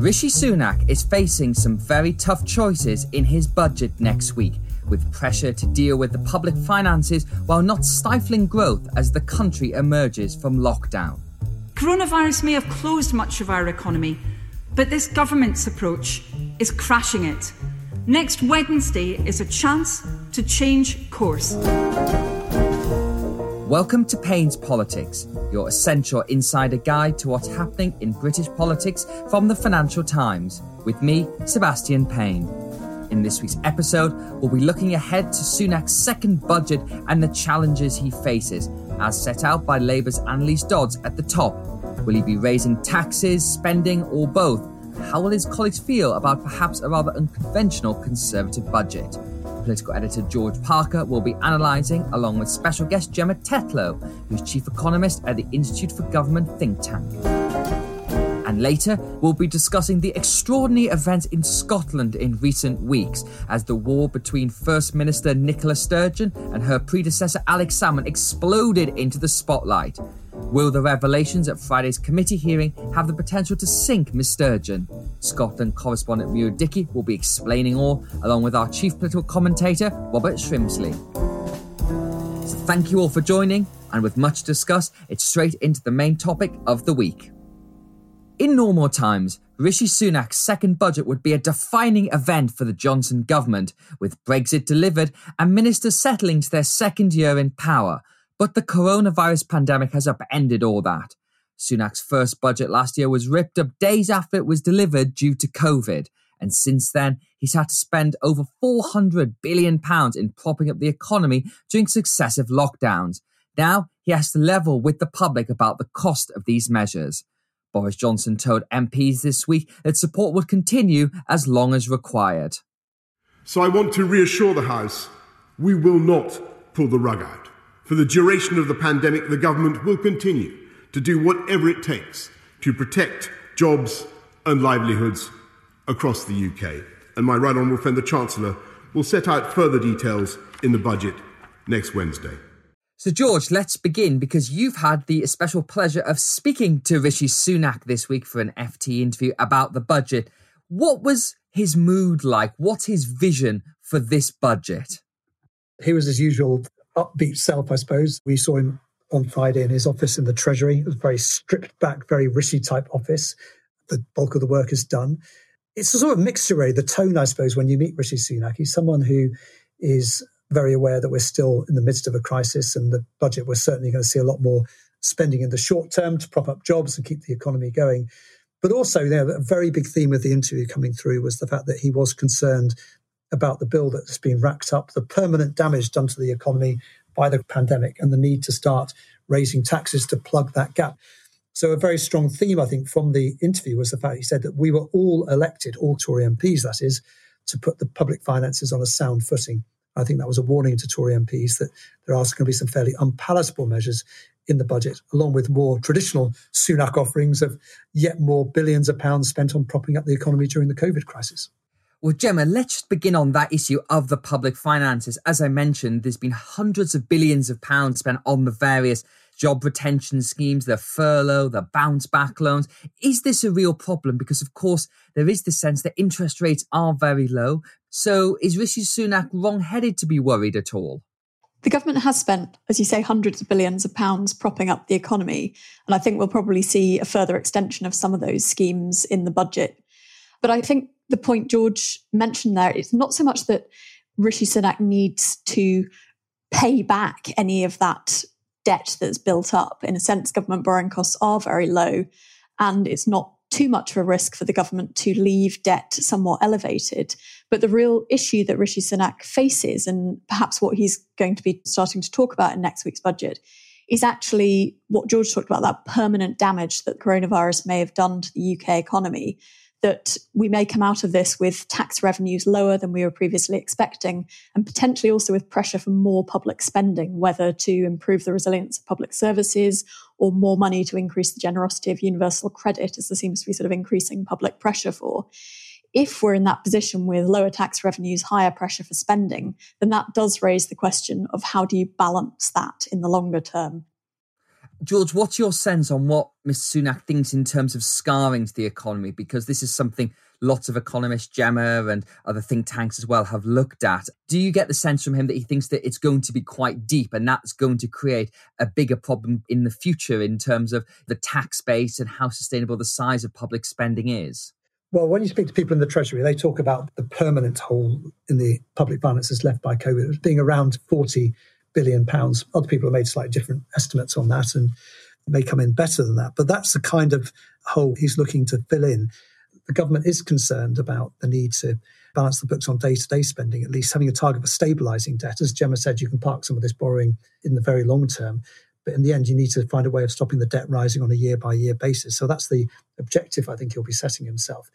Rishi Sunak is facing some very tough choices in his budget next week, with pressure to deal with the public finances while not stifling growth as the country emerges from lockdown. Coronavirus may have closed much of our economy, but this government's approach is crashing it. Next Wednesday is a chance to change course. Welcome to Payne's Politics, your essential insider guide to what's happening in British politics from the Financial Times, with me, Sebastian Payne. In this week's episode, we'll be looking ahead to Sunak's second budget and the challenges he faces, as set out by Labour's Anneliese Dodds at the top. Will he be raising taxes, spending, or both? How will his colleagues feel about perhaps a rather unconventional Conservative budget? Political editor George Parker will be analysing, along with special guest Gemma Tetlow, who's chief economist at the Institute for Government think tank. And later, we'll be discussing the extraordinary events in Scotland in recent weeks as the war between First Minister Nicola Sturgeon and her predecessor Alex Salmond exploded into the spotlight. Will the revelations at Friday's committee hearing have the potential to sink Miss Sturgeon? Scotland correspondent Mure Dickie will be explaining all, along with our chief political commentator, Robert Shrimsley. So thank you all for joining, and with much discuss, it's straight into the main topic of the week. In normal times, Rishi Sunak's second budget would be a defining event for the Johnson government, with Brexit delivered and ministers settling to their second year in power. But the coronavirus pandemic has upended all that. Sunak's first budget last year was ripped up days after it was delivered due to COVID. And since then, he's had to spend over £400 billion in propping up the economy during successive lockdowns. Now he has to level with the public about the cost of these measures. Boris Johnson told MPs this week that support would continue as long as required. So I want to reassure the House we will not pull the rug out. For the duration of the pandemic, the government will continue to do whatever it takes to protect jobs and livelihoods across the UK. And my right honourable friend, the Chancellor, will set out further details in the budget next Wednesday. So, George, let's begin because you've had the special pleasure of speaking to Rishi Sunak this week for an FT interview about the budget. What was his mood like? What's his vision for this budget? He was, as usual, upbeat self, I suppose. We saw him on Friday in his office in the Treasury. It was very stripped back, very Rishi type office. The bulk of the work is done. It's a sort of mixture, really. The tone, I suppose, when you meet Rishi Sunak, he's someone who is very aware that we're still in the midst of a crisis and the budget, we're certainly going to see a lot more spending in the short term to prop up jobs and keep the economy going. But also, you know, a very big theme of the interview coming through was the fact that he was concerned about the bill that's been racked up, the permanent damage done to the economy by the pandemic, and the need to start raising taxes to plug that gap. So, a very strong theme, I think, from the interview was the fact he said that we were all elected, all Tory MPs, that is, to put the public finances on a sound footing. I think that was a warning to Tory MPs that there are going to be some fairly unpalatable measures in the budget, along with more traditional Sunak offerings of yet more billions of pounds spent on propping up the economy during the COVID crisis. Well, Gemma, let's just begin on that issue of the public finances. As I mentioned, there's been hundreds of billions of pounds spent on the various job retention schemes, the furlough, the bounce back loans. Is this a real problem? Because, of course, there is the sense that interest rates are very low. So, is Rishi Sunak wrong headed to be worried at all? The government has spent, as you say, hundreds of billions of pounds propping up the economy. And I think we'll probably see a further extension of some of those schemes in the budget. But I think the point George mentioned there, it's not so much that Rishi Sunak needs to pay back any of that debt that's built up. In a sense, government borrowing costs are very low, and it's not too much of a risk for the government to leave debt somewhat elevated. But the real issue that Rishi Sunak faces, and perhaps what he's going to be starting to talk about in next week's budget, is actually what George talked about that permanent damage that coronavirus may have done to the UK economy. That we may come out of this with tax revenues lower than we were previously expecting, and potentially also with pressure for more public spending, whether to improve the resilience of public services or more money to increase the generosity of universal credit, as there seems to be sort of increasing public pressure for if we're in that position with lower tax revenues, higher pressure for spending, then that does raise the question of how do you balance that in the longer term? George, what's your sense on what Mr. Sunak thinks in terms of scarring to the economy? Because this is something lots of economists, Gemma and other think tanks as well, have looked at. Do you get the sense from him that he thinks that it's going to be quite deep and that's going to create a bigger problem in the future in terms of the tax base and how sustainable the size of public spending is? Well, when you speak to people in the Treasury, they talk about the permanent hole in the public finances left by COVID being around 40 billion pounds. Other people have made slightly different estimates on that and may come in better than that. But that's the kind of hole he's looking to fill in. The government is concerned about the need to balance the books on day to day spending, at least having a target for stabilising debt. As Gemma said, you can park some of this borrowing in the very long term. But in the end, you need to find a way of stopping the debt rising on a year by year basis. So that's the objective I think he'll be setting himself.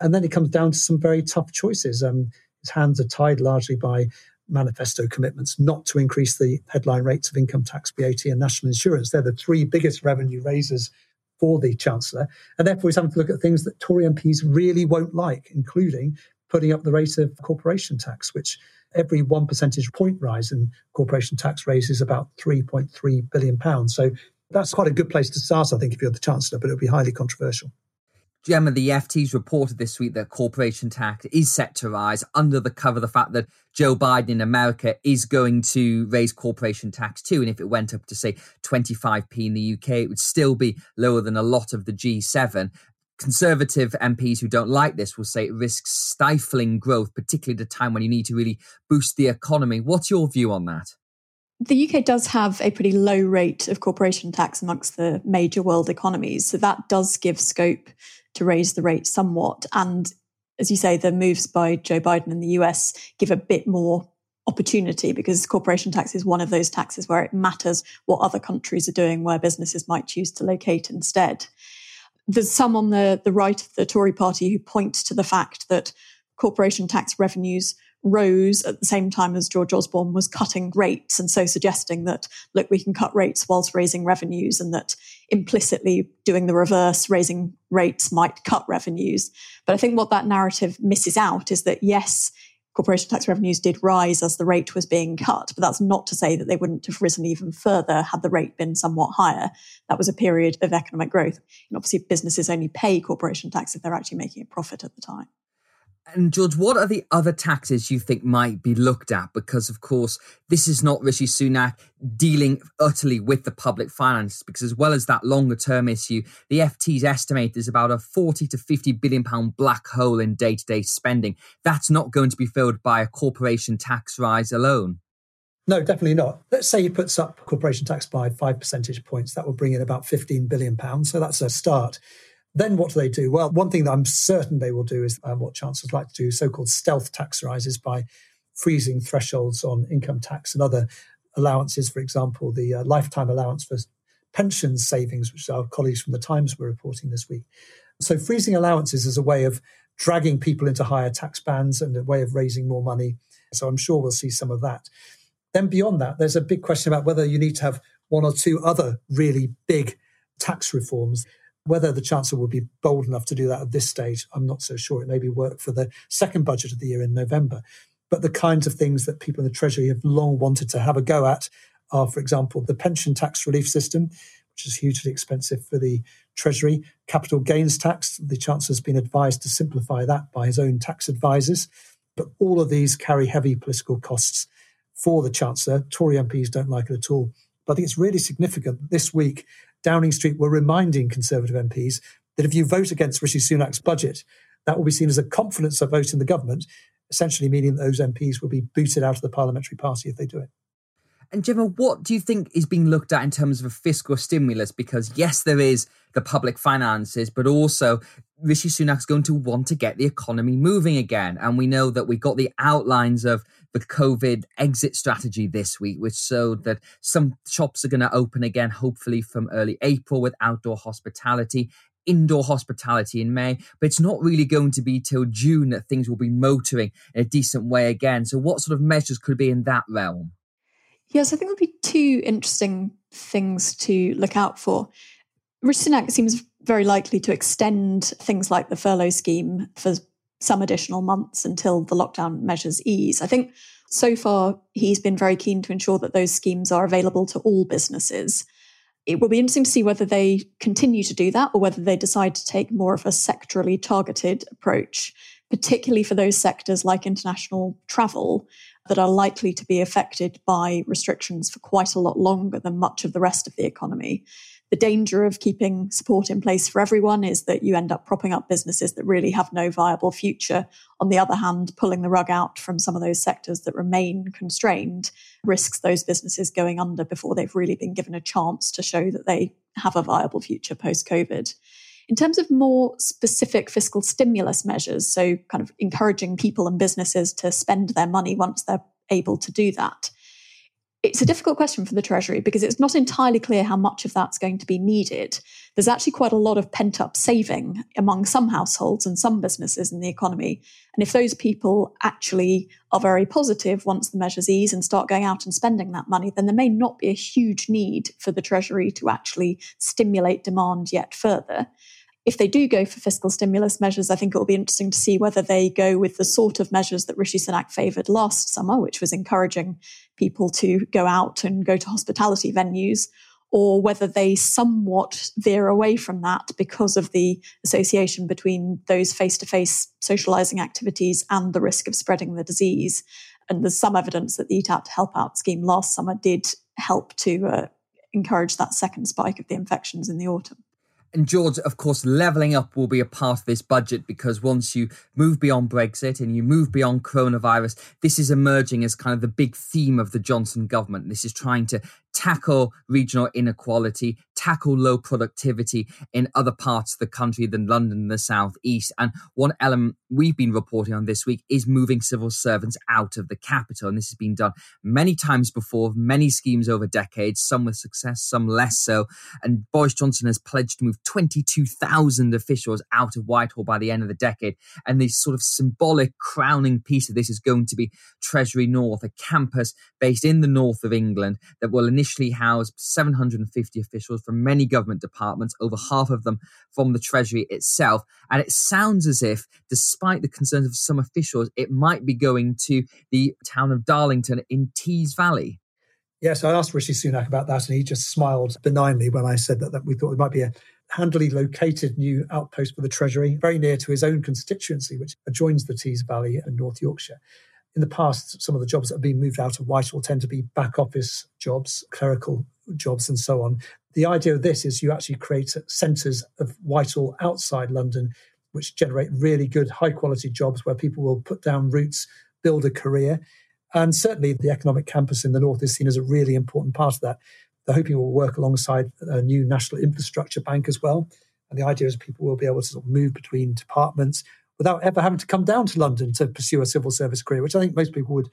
And then it comes down to some very tough choices. Um, his hands are tied largely by manifesto commitments not to increase the headline rates of income tax, VAT, and national insurance. They're the three biggest revenue raisers for the Chancellor. And therefore, he's having to look at things that Tory MPs really won't like, including putting up the rate of corporation tax, which every one percentage point rise in corporation tax raises about 3.3 billion pounds. So that's quite a good place to start, I think, if you're the Chancellor, but it'll be highly controversial. Gemma, the FT's reported this week that corporation tax is set to rise under the cover of the fact that Joe Biden in America is going to raise corporation tax too. And if it went up to, say, 25p in the UK, it would still be lower than a lot of the G7. Conservative MPs who don't like this will say it risks stifling growth, particularly at a time when you need to really boost the economy. What's your view on that? The UK does have a pretty low rate of corporation tax amongst the major world economies. So that does give scope to raise the rate somewhat. And as you say, the moves by Joe Biden in the US give a bit more opportunity because corporation tax is one of those taxes where it matters what other countries are doing, where businesses might choose to locate instead there's some on the, the right of the Tory party who point to the fact that corporation tax revenues rose at the same time as George Osborne was cutting rates, and so suggesting that, look, we can cut rates whilst raising revenues, and that implicitly doing the reverse, raising rates might cut revenues. But I think what that narrative misses out is that, yes, corporation tax revenues did rise as the rate was being cut, but that's not to say that they wouldn't have risen even further had the rate been somewhat higher. That was a period of economic growth. And obviously, businesses only pay corporation tax if they're actually making a profit at the time. And George, what are the other taxes you think might be looked at? Because, of course, this is not Rishi Sunak dealing utterly with the public finances. Because, as well as that longer term issue, the FT's estimate is about a 40 to 50 billion pound black hole in day to day spending. That's not going to be filled by a corporation tax rise alone. No, definitely not. Let's say he puts up corporation tax by five percentage points. That will bring in about 15 billion pounds. So that's a start. Then what do they do? Well, one thing that I'm certain they will do is um, what chancellors like to do, so-called stealth tax rises by freezing thresholds on income tax and other allowances. For example, the uh, lifetime allowance for pension savings, which our colleagues from the Times were reporting this week. So freezing allowances is a way of dragging people into higher tax bands and a way of raising more money. So I'm sure we'll see some of that. Then beyond that, there's a big question about whether you need to have one or two other really big tax reforms. Whether the Chancellor will be bold enough to do that at this stage, I'm not so sure. It may be work for the second budget of the year in November. But the kinds of things that people in the Treasury have long wanted to have a go at are, for example, the pension tax relief system, which is hugely expensive for the Treasury, capital gains tax. The Chancellor's been advised to simplify that by his own tax advisors. But all of these carry heavy political costs for the Chancellor. Tory MPs don't like it at all. But I think it's really significant this week Downing Street were reminding Conservative MPs that if you vote against Rishi Sunak's budget, that will be seen as a confidence vote in the government, essentially meaning that those MPs will be booted out of the parliamentary party if they do it. And Gemma, what do you think is being looked at in terms of a fiscal stimulus? Because yes, there is the public finances, but also Rishi Sunak's going to want to get the economy moving again. And we know that we got the outlines of the COVID exit strategy this week, which showed that some shops are going to open again, hopefully from early April with outdoor hospitality indoor hospitality in May, but it's not really going to be till June that things will be motoring in a decent way again. So, what sort of measures could be in that realm? Yes, I think there'll be two interesting things to look out for. Rishi seems very likely to extend things like the furlough scheme for some additional months until the lockdown measures ease. I think so far he's been very keen to ensure that those schemes are available to all businesses. It will be interesting to see whether they continue to do that or whether they decide to take more of a sectorally targeted approach, particularly for those sectors like international travel that are likely to be affected by restrictions for quite a lot longer than much of the rest of the economy the danger of keeping support in place for everyone is that you end up propping up businesses that really have no viable future. On the other hand, pulling the rug out from some of those sectors that remain constrained risks those businesses going under before they've really been given a chance to show that they have a viable future post COVID. In terms of more specific fiscal stimulus measures, so kind of encouraging people and businesses to spend their money once they're able to do that, it's a difficult question for the Treasury because it's not entirely clear how much of that's going to be needed. There's actually quite a lot of pent up saving among some households and some businesses in the economy. And if those people actually are very positive once the measures ease and start going out and spending that money, then there may not be a huge need for the Treasury to actually stimulate demand yet further if they do go for fiscal stimulus measures, I think it will be interesting to see whether they go with the sort of measures that Rishi Sunak favoured last summer, which was encouraging people to go out and go to hospitality venues, or whether they somewhat veer away from that because of the association between those face to face socialising activities and the risk of spreading the disease. And there's some evidence that the Eat Out to Help Out scheme last summer did help to uh, encourage that second spike of the infections in the autumn. And George, of course, levelling up will be a part of this budget because once you move beyond Brexit and you move beyond coronavirus, this is emerging as kind of the big theme of the Johnson government. This is trying to tackle regional inequality, tackle low productivity in other parts of the country than London the South East. And one element we've been reporting on this week is moving civil servants out of the capital. And this has been done many times before, many schemes over decades, some with success, some less so. And Boris Johnson has pledged to move 22,000 officials out of Whitehall by the end of the decade. And the sort of symbolic crowning piece of this is going to be Treasury North, a campus based in the north of England that will initially house 750 officials from many government departments, over half of them from the Treasury itself. And it sounds as if, despite the concerns of some officials, it might be going to the town of Darlington in Tees Valley. Yes, I asked Rishi Sunak about that, and he just smiled benignly when I said that, that we thought it might be a handily located new outpost for the Treasury, very near to his own constituency, which adjoins the Tees Valley in North Yorkshire in the past, some of the jobs that have been moved out of Whitehall tend to be back office jobs, clerical jobs, and so on. The idea of this is you actually create centres of Whitehall outside London, which generate really good, high quality jobs where people will put down roots, build a career. And certainly the economic campus in the north is seen as a really important part of that. They're hoping will work alongside a new national infrastructure bank as well. And the idea is people will be able to sort of move between departments, without ever having to come down to London to pursue a civil service career, which I think most people would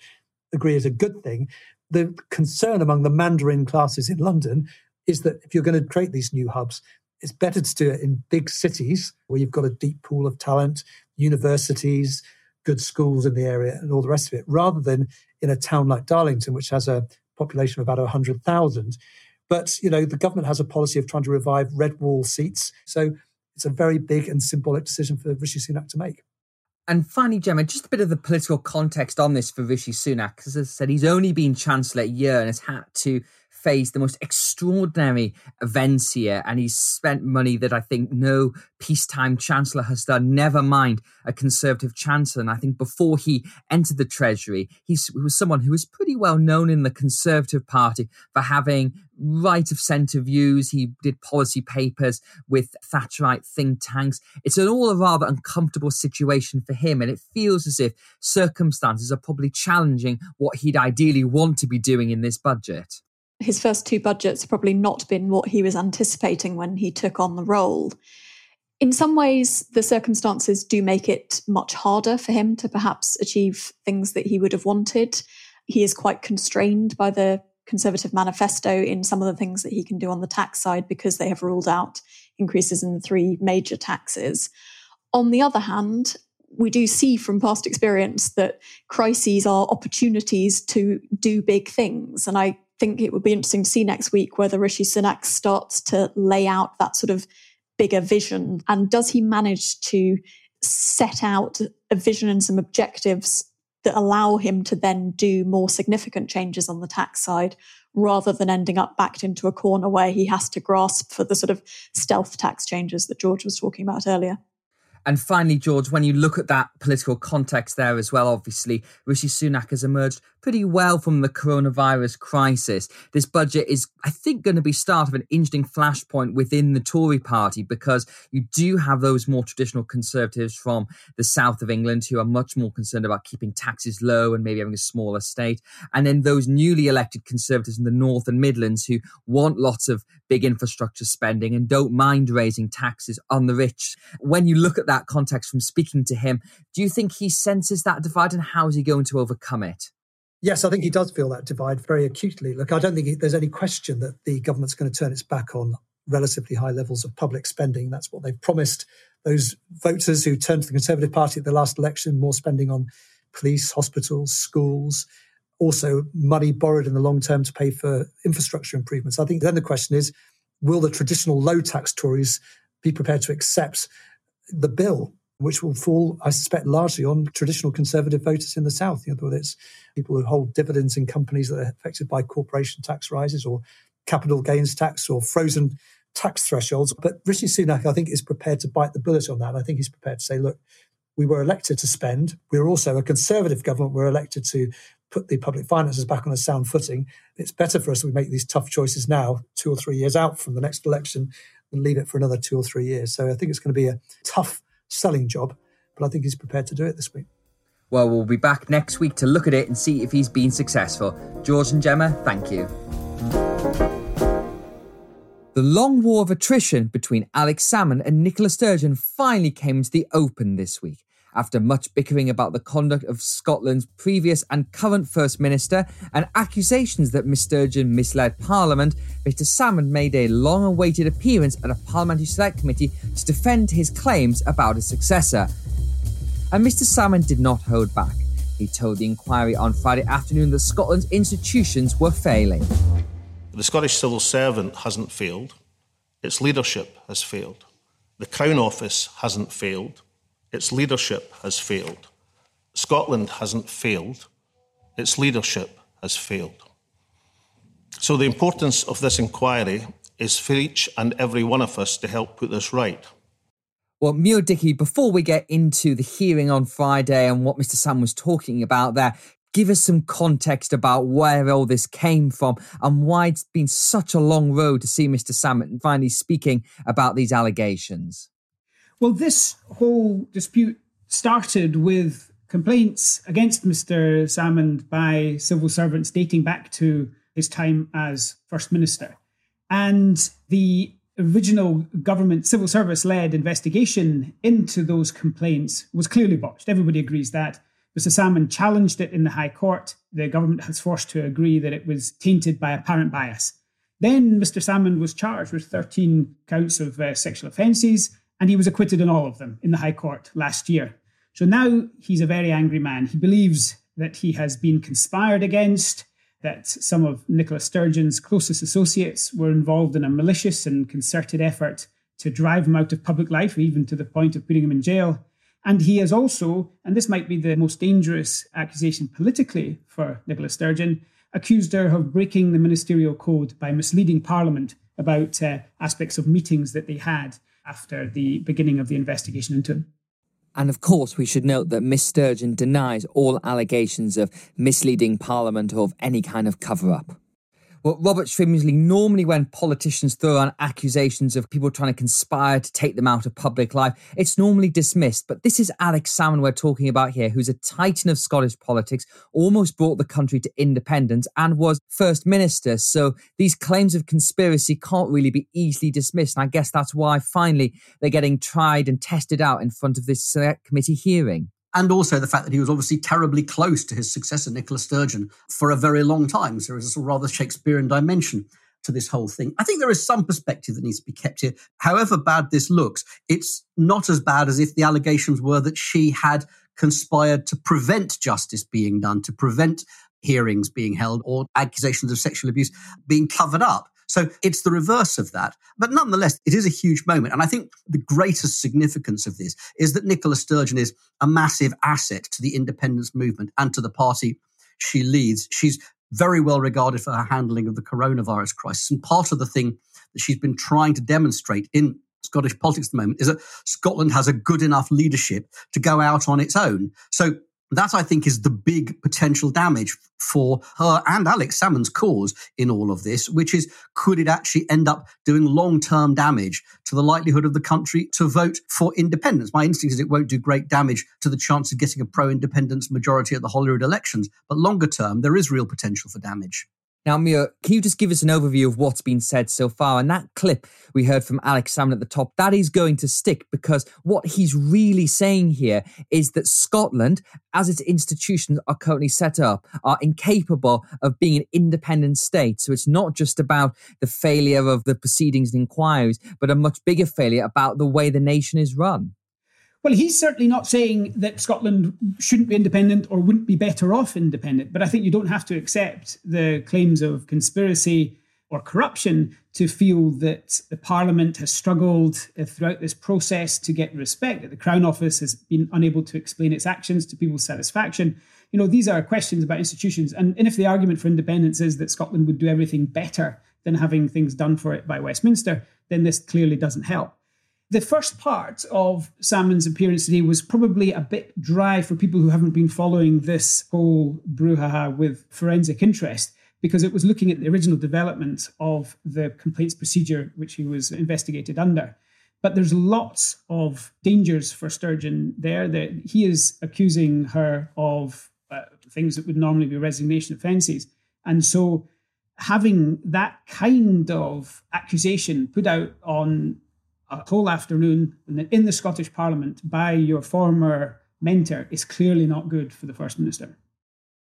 agree is a good thing. The concern among the Mandarin classes in London is that if you're going to create these new hubs, it's better to do it in big cities where you've got a deep pool of talent, universities, good schools in the area, and all the rest of it, rather than in a town like Darlington, which has a population of about 100,000. But, you know, the government has a policy of trying to revive red wall seats. So it's a very big and symbolic decision for Rishi Sunak to make. And finally, Gemma, just a bit of the political context on this for Rishi Sunak. Because as I said, he's only been Chancellor a year and has had to face the most extraordinary events here, and he's spent money that I think no peacetime chancellor has done, never mind a conservative chancellor. And I think before he entered the Treasury, he was someone who was pretty well known in the Conservative Party for having right of centre views. He did policy papers with Thatcherite think tanks. It's an all a rather uncomfortable situation for him, and it feels as if circumstances are probably challenging what he'd ideally want to be doing in this budget his first two budgets have probably not been what he was anticipating when he took on the role. In some ways, the circumstances do make it much harder for him to perhaps achieve things that he would have wanted. He is quite constrained by the Conservative manifesto in some of the things that he can do on the tax side because they have ruled out increases in the three major taxes. On the other hand, we do see from past experience that crises are opportunities to do big things. And I think it would be interesting to see next week whether Rishi Sunak starts to lay out that sort of bigger vision. And does he manage to set out a vision and some objectives that allow him to then do more significant changes on the tax side rather than ending up backed into a corner where he has to grasp for the sort of stealth tax changes that George was talking about earlier? And finally, George, when you look at that political context there as well, obviously, Rishi Sunak has emerged pretty well from the coronavirus crisis. This budget is, I think, going to be start of an interesting flashpoint within the Tory party because you do have those more traditional conservatives from the south of England who are much more concerned about keeping taxes low and maybe having a smaller state. And then those newly elected conservatives in the north and Midlands who want lots of big infrastructure spending and don't mind raising taxes on the rich. When you look at that context from speaking to him, do you think he senses that divide and how is he going to overcome it? Yes, I think he does feel that divide very acutely. Look, I don't think there's any question that the government's going to turn its back on relatively high levels of public spending. That's what they've promised those voters who turned to the Conservative Party at the last election, more spending on police, hospitals, schools, also money borrowed in the long term to pay for infrastructure improvements. I think then the question is will the traditional low tax Tories be prepared to accept the bill which will fall, I suspect, largely on traditional conservative voters in the South, you know, whether it's people who hold dividends in companies that are affected by corporation tax rises or capital gains tax or frozen tax thresholds. But Rishi Sunak, I think, is prepared to bite the bullet on that. I think he's prepared to say, look, we were elected to spend. We we're also a conservative government. We're elected to put the public finances back on a sound footing. It's better for us that we make these tough choices now, two or three years out from the next election, and leave it for another two or three years. So I think it's going to be a tough selling job, but I think he's prepared to do it this week. Well, we'll be back next week to look at it and see if he's been successful. George and Gemma, thank you. The long war of attrition between Alex Salmond and Nicola Sturgeon finally came to the open this week. After much bickering about the conduct of Scotland's previous and current First Minister and accusations that Miss Sturgeon misled Parliament, Mr Salmond made a long awaited appearance at a Parliamentary Select Committee to defend his claims about his successor. And Mr Salmond did not hold back. He told the inquiry on Friday afternoon that Scotland's institutions were failing. The Scottish civil servant hasn't failed, its leadership has failed. The Crown Office hasn't failed, its leadership has failed. Scotland hasn't failed, its leadership has failed. So, the importance of this inquiry is for each and every one of us to help put this right. Well, Mure Dickie, before we get into the hearing on Friday and what Mr. Sam was talking about there, give us some context about where all this came from and why it's been such a long road to see Mr. Sam finally speaking about these allegations. Well, this whole dispute started with complaints against Mr. Salmond by civil servants dating back to his time as First Minister. And the original government civil service led investigation into those complaints was clearly botched. Everybody agrees that. Mr. Salmond challenged it in the High Court. The government has forced to agree that it was tainted by apparent bias. Then Mr. Salmond was charged with 13 counts of uh, sexual offences and he was acquitted in all of them in the High Court last year. So now he's a very angry man. He believes that he has been conspired against, that some of Nicola Sturgeon's closest associates were involved in a malicious and concerted effort to drive him out of public life, even to the point of putting him in jail. And he has also, and this might be the most dangerous accusation politically for Nicola Sturgeon, accused her of breaking the ministerial code by misleading Parliament about uh, aspects of meetings that they had after the beginning of the investigation into him. And of course, we should note that Miss Sturgeon denies all allegations of misleading Parliament or of any kind of cover up. Well, Robert Shrimsley, normally when politicians throw on accusations of people trying to conspire to take them out of public life, it's normally dismissed. But this is Alex Salmond we're talking about here, who's a titan of Scottish politics, almost brought the country to independence and was First Minister. So these claims of conspiracy can't really be easily dismissed. And I guess that's why finally they're getting tried and tested out in front of this select committee hearing and also the fact that he was obviously terribly close to his successor, Nicola Sturgeon, for a very long time. So there is a rather Shakespearean dimension to this whole thing. I think there is some perspective that needs to be kept here. However bad this looks, it's not as bad as if the allegations were that she had conspired to prevent justice being done, to prevent hearings being held, or accusations of sexual abuse being covered up. So it's the reverse of that. But nonetheless, it is a huge moment. And I think the greatest significance of this is that Nicola Sturgeon is a massive asset to the independence movement and to the party she leads. She's very well regarded for her handling of the coronavirus crisis. And part of the thing that she's been trying to demonstrate in Scottish politics at the moment is that Scotland has a good enough leadership to go out on its own. So that I think is the big potential damage for her and Alex Salmond's cause in all of this, which is could it actually end up doing long term damage to the likelihood of the country to vote for independence? My instinct is it won't do great damage to the chance of getting a pro independence majority at the Holyrood elections, but longer term, there is real potential for damage. Now, Mure, can you just give us an overview of what's been said so far? And that clip we heard from Alex Salmond at the top, that is going to stick because what he's really saying here is that Scotland, as its institutions are currently set up, are incapable of being an independent state. So it's not just about the failure of the proceedings and inquiries, but a much bigger failure about the way the nation is run. Well, he's certainly not saying that Scotland shouldn't be independent or wouldn't be better off independent, but I think you don't have to accept the claims of conspiracy or corruption to feel that the Parliament has struggled uh, throughout this process to get respect, that the Crown Office has been unable to explain its actions to people's satisfaction. You know, these are questions about institutions. And, and if the argument for independence is that Scotland would do everything better than having things done for it by Westminster, then this clearly doesn't help. The first part of Salmond's appearance today was probably a bit dry for people who haven't been following this whole brouhaha with forensic interest because it was looking at the original development of the complaints procedure which he was investigated under. But there's lots of dangers for Sturgeon there. That he is accusing her of uh, things that would normally be resignation offences, and so having that kind of accusation put out on a whole afternoon in the Scottish Parliament by your former mentor is clearly not good for the First Minister.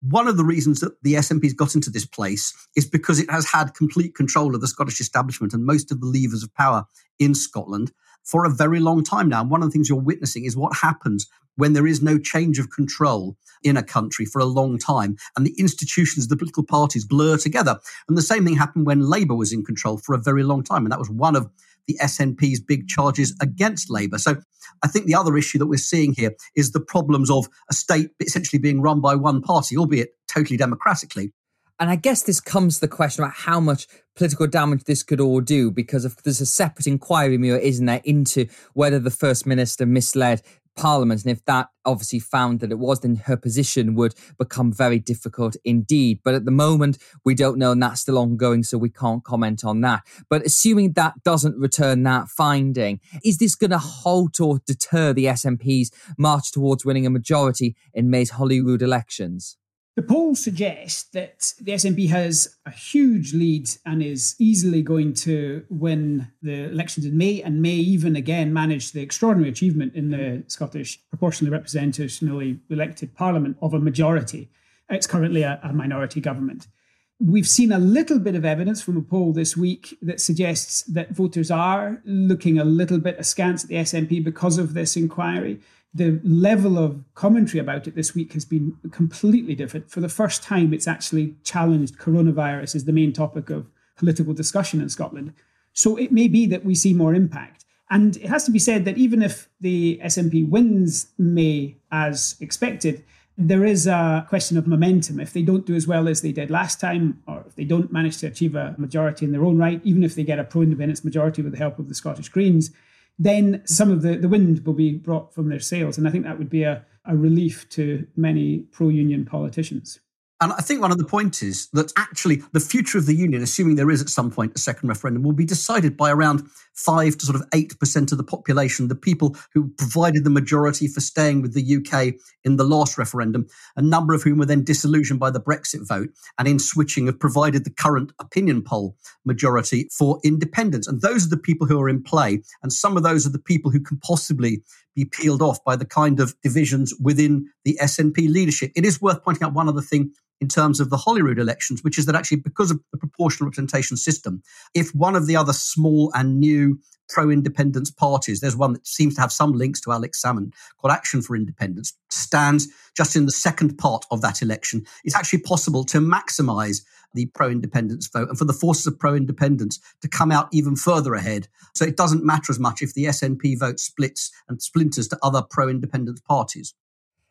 One of the reasons that the SNP's got into this place is because it has had complete control of the Scottish establishment and most of the levers of power in Scotland for a very long time now. One of the things you're witnessing is what happens when there is no change of control in a country for a long time and the institutions, the political parties blur together. And the same thing happened when Labour was in control for a very long time. And that was one of the SNP's big charges against Labour. So I think the other issue that we're seeing here is the problems of a state essentially being run by one party, albeit totally democratically. And I guess this comes to the question about how much political damage this could all do, because if there's a separate inquiry, Mure, isn't there, into whether the First Minister misled Parliament. And if that obviously found that it was, then her position would become very difficult indeed. But at the moment, we don't know, and that's still ongoing, so we can't comment on that. But assuming that doesn't return that finding, is this going to halt or deter the SNP's march towards winning a majority in May's Holyrood elections? The polls suggest that the SNP has a huge lead and is easily going to win the elections in May and may even again manage the extraordinary achievement in the Scottish proportionally representationally elected parliament of a majority. It's currently a, a minority government. We've seen a little bit of evidence from a poll this week that suggests that voters are looking a little bit askance at the SNP because of this inquiry the level of commentary about it this week has been completely different. For the first time, it's actually challenged coronavirus as the main topic of political discussion in Scotland. So it may be that we see more impact. And it has to be said that even if the SNP wins May as expected, there is a question of momentum. If they don't do as well as they did last time, or if they don't manage to achieve a majority in their own right, even if they get a pro independence majority with the help of the Scottish Greens, then some of the, the wind will be brought from their sails. And I think that would be a, a relief to many pro union politicians. And I think one of the points is that actually the future of the union, assuming there is at some point a second referendum, will be decided by around five to sort of eight percent of the population, the people who provided the majority for staying with the UK in the last referendum, a number of whom were then disillusioned by the Brexit vote and in switching have provided the current opinion poll majority for independence. And those are the people who are in play. And some of those are the people who can possibly be peeled off by the kind of divisions within the SNP leadership. It is worth pointing out one other thing in terms of the Holyrood elections, which is that actually because of the proportional representation system, if one of the other small and new pro independence parties, there's one that seems to have some links to Alex Salmond called Action for Independence, stands just in the second part of that election, it's actually possible to maximize the pro independence vote and for the forces of pro independence to come out even further ahead. So it doesn't matter as much if the SNP vote splits and splinters to other pro independence parties.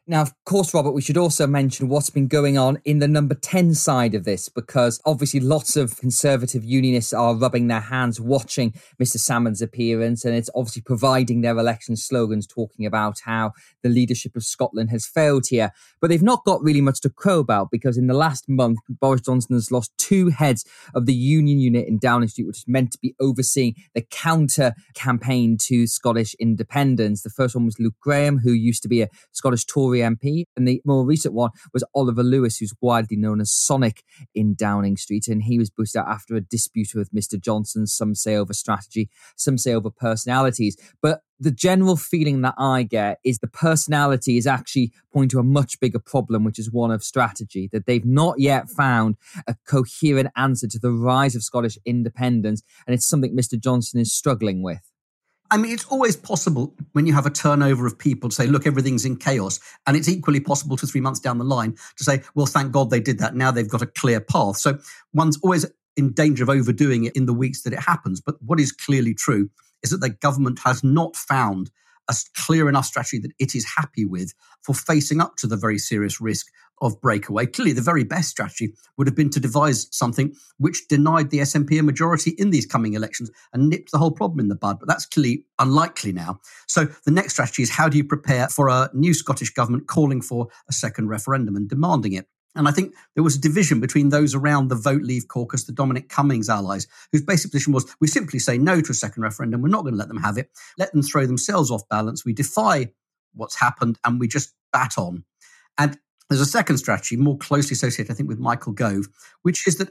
Now, of course, Robert, we should also mention what's been going on in the number 10 side of this, because obviously lots of conservative unionists are rubbing their hands watching Mr. Salmond's appearance, and it's obviously providing their election slogans talking about how the leadership of Scotland has failed here. But they've not got really much to crow about because in the last month, Boris Johnson has lost two heads of the union unit in Downing Street, which is meant to be overseeing the counter campaign to Scottish independence. The first one was Luke Graham, who used to be a Scottish Tory MP. And the more recent one was Oliver Lewis, who's widely known as Sonic in Downing Street. And he was boosted out after a dispute with Mr. Johnson. Some say over strategy, some say over personalities. But the general feeling that I get is the personality is actually pointing to a much bigger problem, which is one of strategy, that they've not yet found a coherent answer to the rise of Scottish independence. And it's something Mr. Johnson is struggling with. I mean, it's always possible when you have a turnover of people to say, look, everything's in chaos. And it's equally possible two, three months down the line to say, well, thank God they did that. Now they've got a clear path. So one's always in danger of overdoing it in the weeks that it happens. But what is clearly true is that the government has not found a clear enough strategy that it is happy with for facing up to the very serious risk of breakaway. Clearly, the very best strategy would have been to devise something which denied the SNP a majority in these coming elections and nipped the whole problem in the bud. But that's clearly unlikely now. So the next strategy is how do you prepare for a new Scottish government calling for a second referendum and demanding it? And I think there was a division between those around the Vote Leave caucus, the Dominic Cummings allies, whose basic position was we simply say no to a second referendum. We're not going to let them have it. Let them throw themselves off balance. We defy what's happened and we just bat on. And there's a second strategy, more closely associated, I think, with Michael Gove, which is that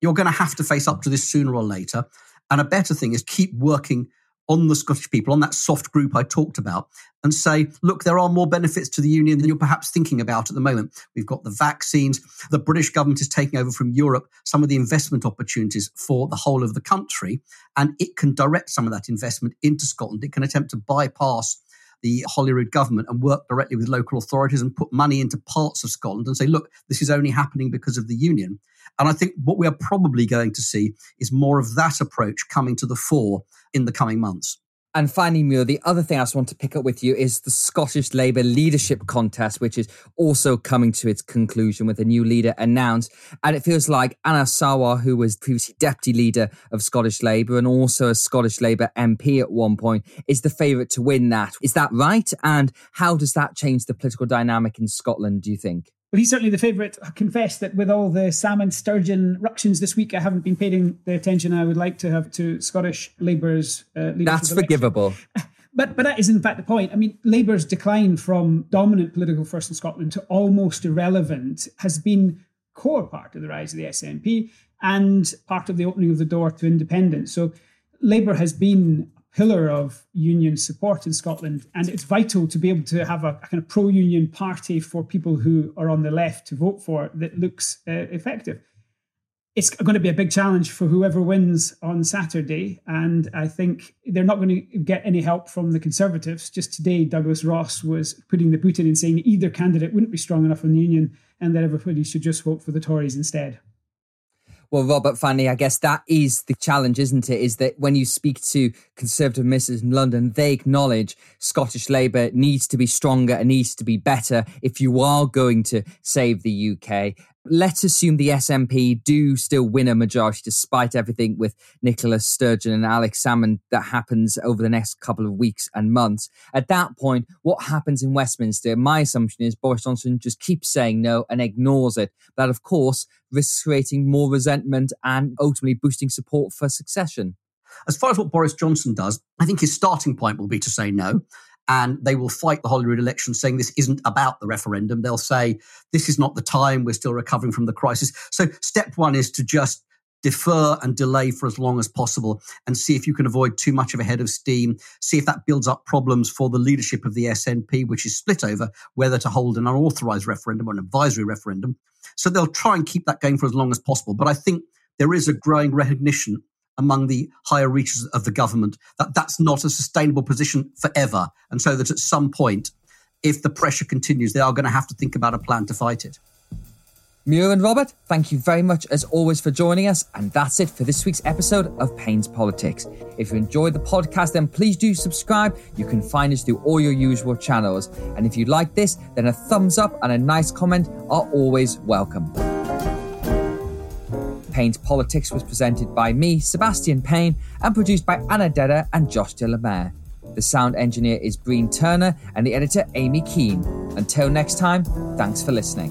you're going to have to face up to this sooner or later. And a better thing is keep working on the Scottish people, on that soft group I talked about, and say, look, there are more benefits to the union than you're perhaps thinking about at the moment. We've got the vaccines. The British government is taking over from Europe some of the investment opportunities for the whole of the country, and it can direct some of that investment into Scotland. It can attempt to bypass the Holyrood government and work directly with local authorities and put money into parts of Scotland and say, look, this is only happening because of the union. And I think what we are probably going to see is more of that approach coming to the fore in the coming months. And finally, Mure, the other thing I just want to pick up with you is the Scottish Labour leadership contest, which is also coming to its conclusion with a new leader announced. And it feels like Anas Sarwar, who was previously deputy leader of Scottish Labour and also a Scottish Labour MP at one point, is the favourite to win that. Is that right? And how does that change the political dynamic in Scotland, do you think? Well, he's certainly the favourite. I confess that with all the Salmond Sturgeon ructions this week, I haven't been paying the attention I would like to have to Scottish Labour's uh, That's forgivable. But but that is in fact the point. I mean, Labour's decline from dominant political force in Scotland to almost irrelevant has been core part of the rise of the SNP and part of the opening of the door to independence. So Labour has been pillar of union support in Scotland. And it's vital to be able to have a, a kind of pro union party for people who are on the left to vote for that looks uh, effective. It's going to be a big challenge for whoever wins on Saturday. And I think they're not going to get any help from the Conservatives. Just today, Douglas Ross was putting the boot in and saying either candidate wouldn't be strong enough in the union and that everybody should just vote for the Tories instead. Well, Robert Fanny, I guess that is the challenge, isn't it? Is that when you speak to Conservative ministers in London, they acknowledge Scottish Labour needs to be stronger and needs to be better if you are going to save the UK. Let's assume the SNP do still win a majority despite everything with Nicola Sturgeon and Alex Salmond that happens over the next couple of weeks and months. At that point, what happens in Westminster? My assumption is Boris Johnson just keeps saying no and ignores it. That, of course, risks creating more resentment and ultimately boosting support for succession. As far as what Boris Johnson does, I think his starting point will be to say no and they will fight the Holyrood election saying this isn't about the referendum. They'll say this is not the time, we're still recovering from the crisis. So step one is to just defer and delay for as long as possible and see if you can avoid too much of a head of steam, see if that builds up problems for the leadership of the SNP, which is split over whether to hold an unauthorized referendum or an advisory referendum. So they'll try and keep that going for as long as possible. But I think there is a growing recognition among the higher reaches of the government that that's not a sustainable position forever. And so that at some point, if the pressure continues, they are going to have to think about a plan to fight it. Mure and Robert, thank you very much as always for joining us. And that's it for this week's episode of Payne's Politics. If you enjoyed the podcast, then please do subscribe. You can find us through all your usual channels. And if you like this, then a thumbs up and a nice comment are always welcome. Payne's Politics was presented by me, Sebastian Payne, and produced by Anna Dedder and Josh de la Mare. The sound engineer is Breen Turner and the editor Amy Keen. Until next time, thanks for listening.